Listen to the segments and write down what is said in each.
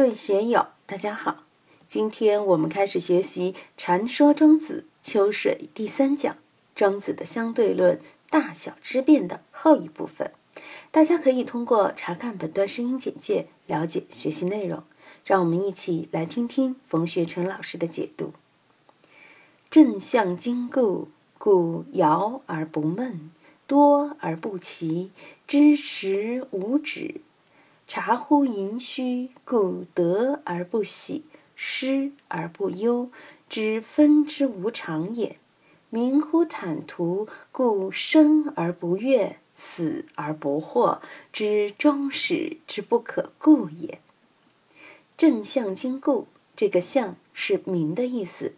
各位学友，大家好！今天我们开始学习《禅说庄子·秋水》第三讲“庄子的相对论：大小之变”的后一部分。大家可以通过查看本段声音简介了解学习内容。让我们一起来听听冯学成老师的解读。正向经固，故摇而不闷，多而不齐，知时无止。察乎盈虚，故得而不喜，失而不忧，知分之无常也；明乎坦途，故生而不悦，死而不惑，知终始之不可故也。正向经故，这个“向”是明的意思，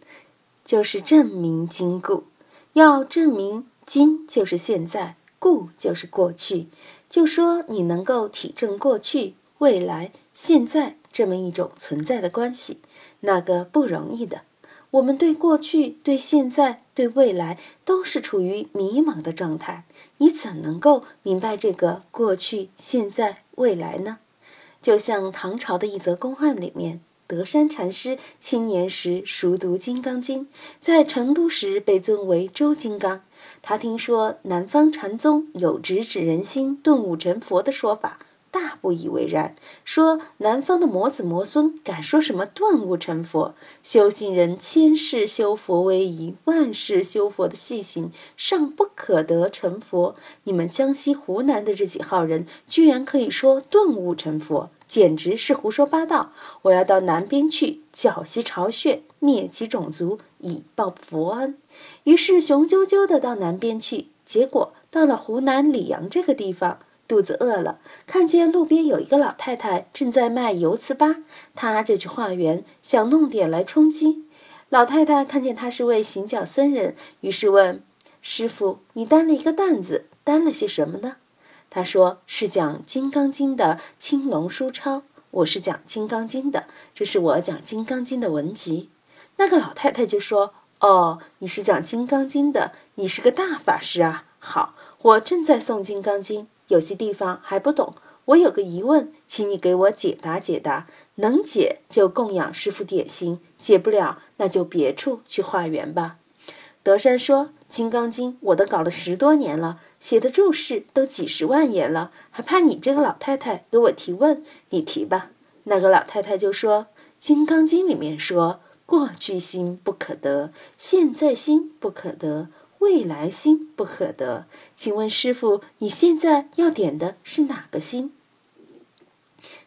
就是证明经故。要证明今就是现在，故就是过去。就说你能够体证过去、未来、现在这么一种存在的关系，那个不容易的。我们对过去、对现在、对未来都是处于迷茫的状态，你怎能够明白这个过去、现在、未来呢？就像唐朝的一则公案里面，德山禅师青年时熟读《金刚经》，在成都时被尊为周金刚。他听说南方禅宗有直指人心、顿悟成佛的说法，大不以为然，说南方的魔子魔孙敢说什么顿悟成佛？修行人千世修佛为宜，万世修佛的细行尚不可得成佛，你们江西、湖南的这几号人居然可以说顿悟成佛，简直是胡说八道！我要到南边去剿息巢穴，灭其种族，以报佛恩。于是雄赳赳的到南边去，结果到了湖南耒阳这个地方，肚子饿了，看见路边有一个老太太正在卖油糍粑，他就去化缘，想弄点来充饥。老太太看见他是位行脚僧人，于是问：“师傅，你担了一个担子，担了些什么呢？”他说：“是讲《金刚经》的青龙书抄，我是讲《金刚经》的，这是我讲《金刚经》的文集。”那个老太太就说。哦，你是讲《金刚经》的，你是个大法师啊！好，我正在诵《金刚经》，有些地方还不懂，我有个疑问，请你给我解答解答。能解就供养师傅点心，解不了那就别处去化缘吧。德山说：“《金刚经》我都搞了十多年了，写的注释都几十万言了，还怕你这个老太太给我提问？你提吧。”那个老太太就说：《金刚经》里面说。过去心不可得，现在心不可得，未来心不可得。请问师傅，你现在要点的是哪个心？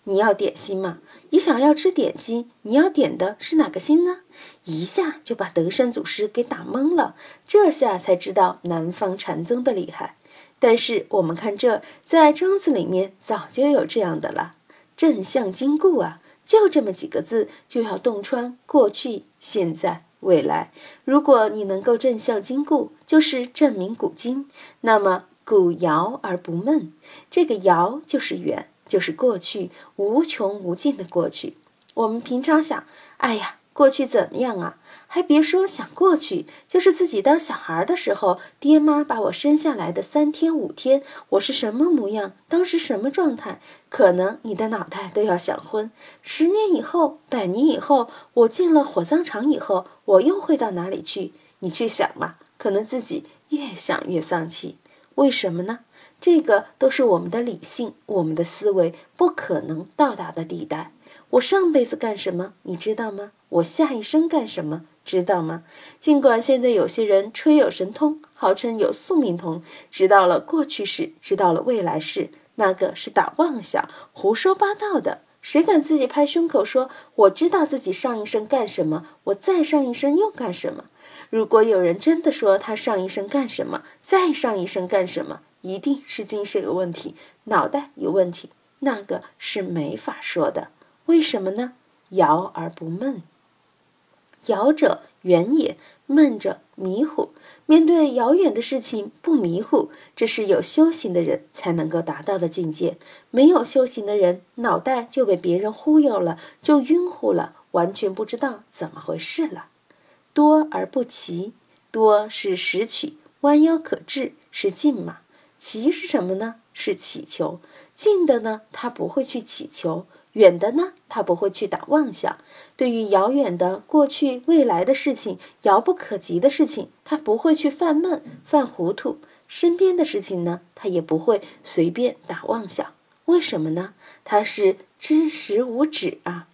你要点心吗？你想要吃点心，你要点的是哪个心呢？一下就把德山祖师给打懵了，这下才知道南方禅宗的厉害。但是我们看这，在庄子里面早就有这样的了，正向经固啊。就这么几个字，就要洞穿过去、现在、未来。如果你能够正向经固，就是证明古今。那么古遥而不闷，这个遥就是远，就是过去，无穷无尽的过去。我们平常想，哎呀。过去怎么样啊？还别说想过去，就是自己当小孩的时候，爹妈把我生下来的三天五天，我是什么模样，当时什么状态，可能你的脑袋都要想昏。十年以后，百年以后，我进了火葬场以后，我又会到哪里去？你去想嘛，可能自己越想越丧气。为什么呢？这个都是我们的理性，我们的思维不可能到达的地带。我上辈子干什么，你知道吗？我下一生干什么，知道吗？尽管现在有些人吹有神通，号称有宿命通，知道了过去式，知道了未来式，那个是打妄想、胡说八道的。谁敢自己拍胸口说我知道自己上一生干什么，我再上一生又干什么？如果有人真的说他上一生干什么，再上一生干什么，一定是精神有问题，脑袋有问题，那个是没法说的。为什么呢？遥而不闷。遥者远也，闷者迷糊。面对遥远的事情不迷糊，这是有修行的人才能够达到的境界。没有修行的人，脑袋就被别人忽悠了，就晕乎了，完全不知道怎么回事了。多而不齐，多是拾取，弯腰可治，是近嘛。齐是什么呢？是祈求。近的呢，他不会去祈求。远的呢，他不会去打妄想；对于遥远的过去、未来的事情、遥不可及的事情，他不会去犯闷、犯糊涂；身边的事情呢，他也不会随便打妄想。为什么呢？他是知时无止啊，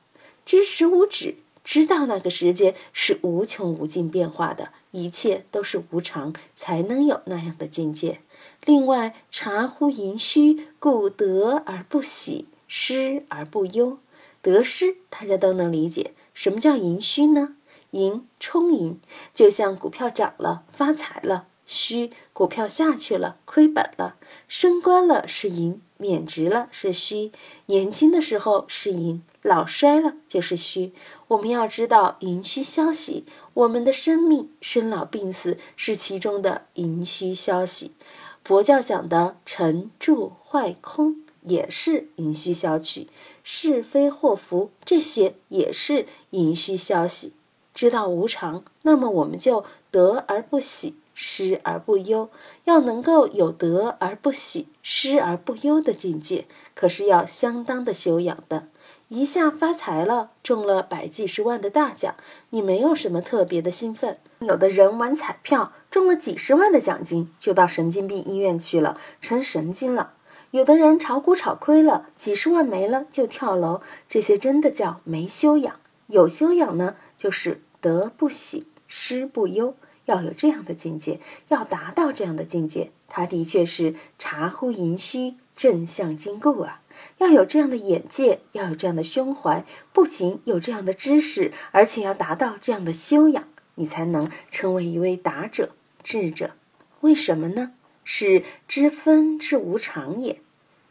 知时无止，知道那个时间是无穷无尽变化的，一切都是无常，才能有那样的境界。另外，察乎盈虚，故得而不喜。失而不忧，得失大家都能理解。什么叫盈虚呢？盈充盈，就像股票涨了发财了；虚股票下去了亏本了。升官了是盈，免职了是虚。年轻的时候是盈，老衰了就是虚。我们要知道盈虚消息，我们的生命生老病死是其中的盈虚消息。佛教讲的成住坏空。也是阴虚消取，是非祸福这些也是阴虚消息。知道无常，那么我们就得而不喜，失而不忧。要能够有得而不喜，失而不忧的境界，可是要相当的修养的。一下发财了，中了百几十万的大奖，你没有什么特别的兴奋。有的人玩彩票中了几十万的奖金，就到神经病医院去了，成神经了。有的人炒股炒亏了，几十万没了就跳楼，这些真的叫没修养。有修养呢，就是得不喜，失不忧，要有这样的境界，要达到这样的境界，他的确是茶乎盈虚，正向兼顾啊。要有这样的眼界，要有这样的胸怀，不仅有这样的知识，而且要达到这样的修养，你才能成为一位达者、智者。为什么呢？是知分之无常也，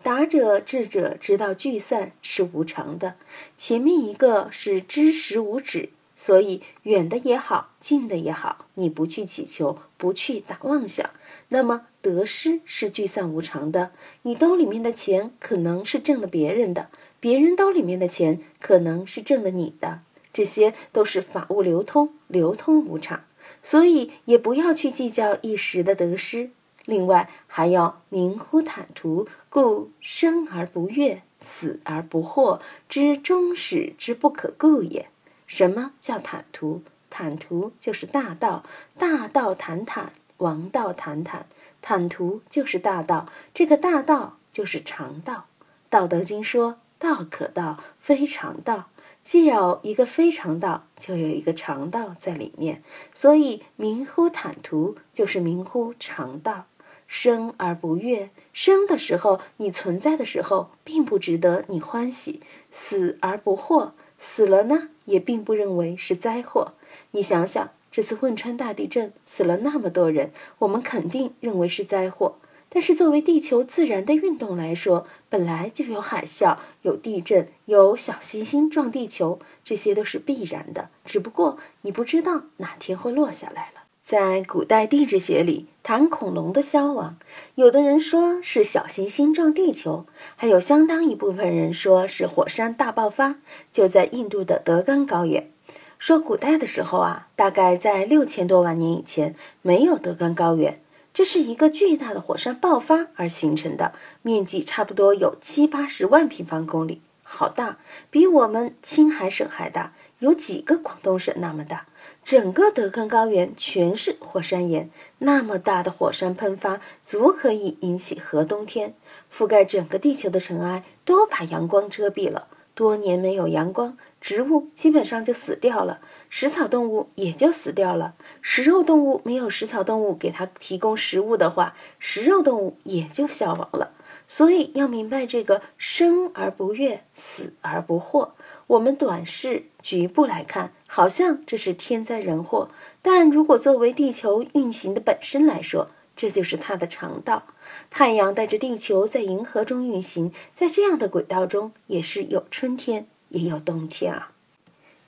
达者智者知道聚散是无常的。前面一个是知时无止，所以远的也好，近的也好，你不去祈求，不去打妄想，那么得失是聚散无常的。你兜里面的钱可能是挣了别人的，别人兜里面的钱可能是挣了你的，这些都是法物流通，流通无常，所以也不要去计较一时的得失。另外还要明乎坦途，故生而不悦，死而不惑，知终始之不可故也。什么叫坦途？坦途就是大道，大道坦坦，王道坦坦，坦途就是大道。这个大道就是常道。道德经说：“道可道，非常道。”既有一个非常道，就有一个常道在里面。所以明乎坦途，就是明乎常道。生而不悦，生的时候你存在的时候，并不值得你欢喜；死而不惑，死了呢，也并不认为是灾祸。你想想，这次汶川大地震死了那么多人，我们肯定认为是灾祸。但是作为地球自然的运动来说，本来就有海啸、有地震、有小行星撞地球，这些都是必然的。只不过你不知道哪天会落下来了。在古代地质学里，谈恐龙的消亡，有的人说是小行星撞地球，还有相当一部分人说是火山大爆发，就在印度的德干高原。说古代的时候啊，大概在六千多万年以前，没有德干高原，这是一个巨大的火山爆发而形成的，面积差不多有七八十万平方公里，好大，比我们青海省还大，有几个广东省那么大。整个德干高原全是火山岩，那么大的火山喷发，足可以引起核冬天，覆盖整个地球的尘埃都把阳光遮蔽了。多年没有阳光，植物基本上就死掉了，食草动物也就死掉了。食肉动物没有食草动物给它提供食物的话，食肉动物也就消亡了。所以要明白这个生而不悦，死而不惑。我们短视局部来看，好像这是天灾人祸；但如果作为地球运行的本身来说，这就是它的常道。太阳带着地球在银河中运行，在这样的轨道中，也是有春天，也有冬天啊。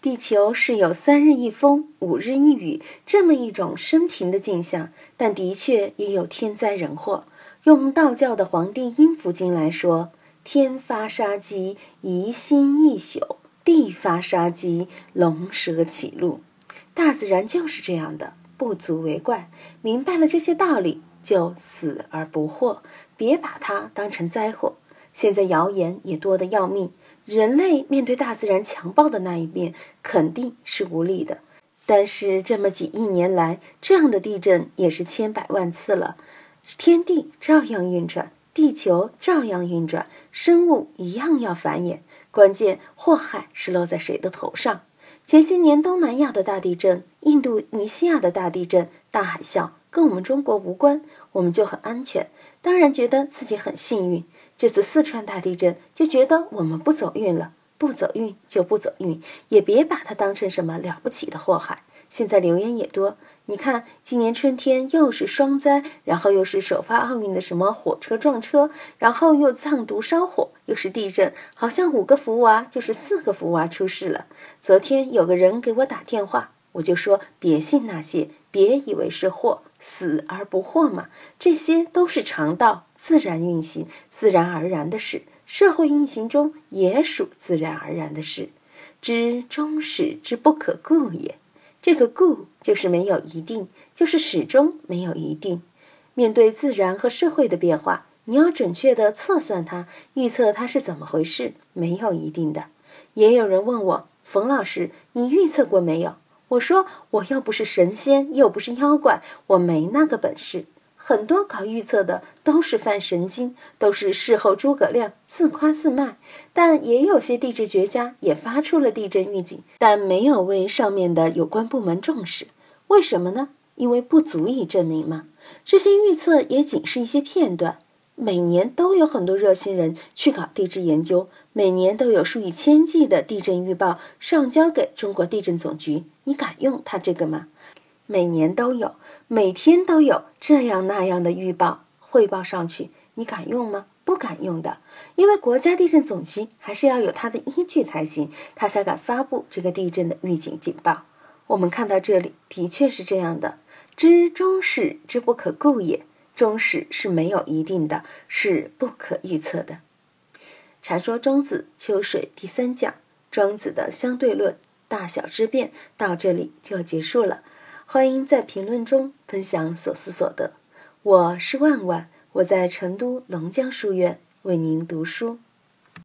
地球是有三日一风，五日一雨这么一种生平的景象，但的确也有天灾人祸。用道教的《黄帝阴符经》来说，天发杀机，疑心一宿；地发杀机，龙蛇起路。大自然就是这样的，不足为怪。明白了这些道理，就死而不惑，别把它当成灾祸。现在谣言也多得要命，人类面对大自然强暴的那一面肯定是无力的。但是这么几亿年来，这样的地震也是千百万次了，天地照样运转，地球照样运转，生物一样要繁衍。关键祸害是落在谁的头上？前些年东南亚的大地震、印度尼西亚的大地震、大海啸，跟我们中国无关，我们就很安全，当然觉得自己很幸运。这次四川大地震，就觉得我们不走运了，不走运就不走运，也别把它当成什么了不起的祸害。现在留言也多，你看今年春天又是双灾，然后又是首发奥运的什么火车撞车，然后又藏毒烧火，又是地震，好像五个福娃就是四个福娃出事了。昨天有个人给我打电话，我就说别信那些，别以为是祸，死而不惑嘛，这些都是常道，自然运行，自然而然的事，社会运行中也属自然而然的事，知终始之不可故也。这个故就是没有一定，就是始终没有一定。面对自然和社会的变化，你要准确的测算它，预测它是怎么回事，没有一定的。也有人问我，冯老师，你预测过没有？我说，我又不是神仙，又不是妖怪，我没那个本事。很多搞预测的都是犯神经，都是事后诸葛亮自夸自卖。但也有些地质学家也发出了地震预警，但没有为上面的有关部门重视。为什么呢？因为不足以证明嘛。这些预测也仅是一些片段。每年都有很多热心人去搞地质研究，每年都有数以千计的地震预报上交给中国地震总局。你敢用它这个吗？每年都有，每天都有这样那样的预报汇报上去，你敢用吗？不敢用的，因为国家地震总局还是要有它的依据才行，它才敢发布这个地震的预警警报。我们看到这里的确是这样的，知终始之不可故也，终始是没有一定的，是不可预测的。禅说庄子秋水第三讲，庄子的相对论大小之变到这里就要结束了。欢迎在评论中分享所思所得。我是万万，我在成都龙江书院为您读书。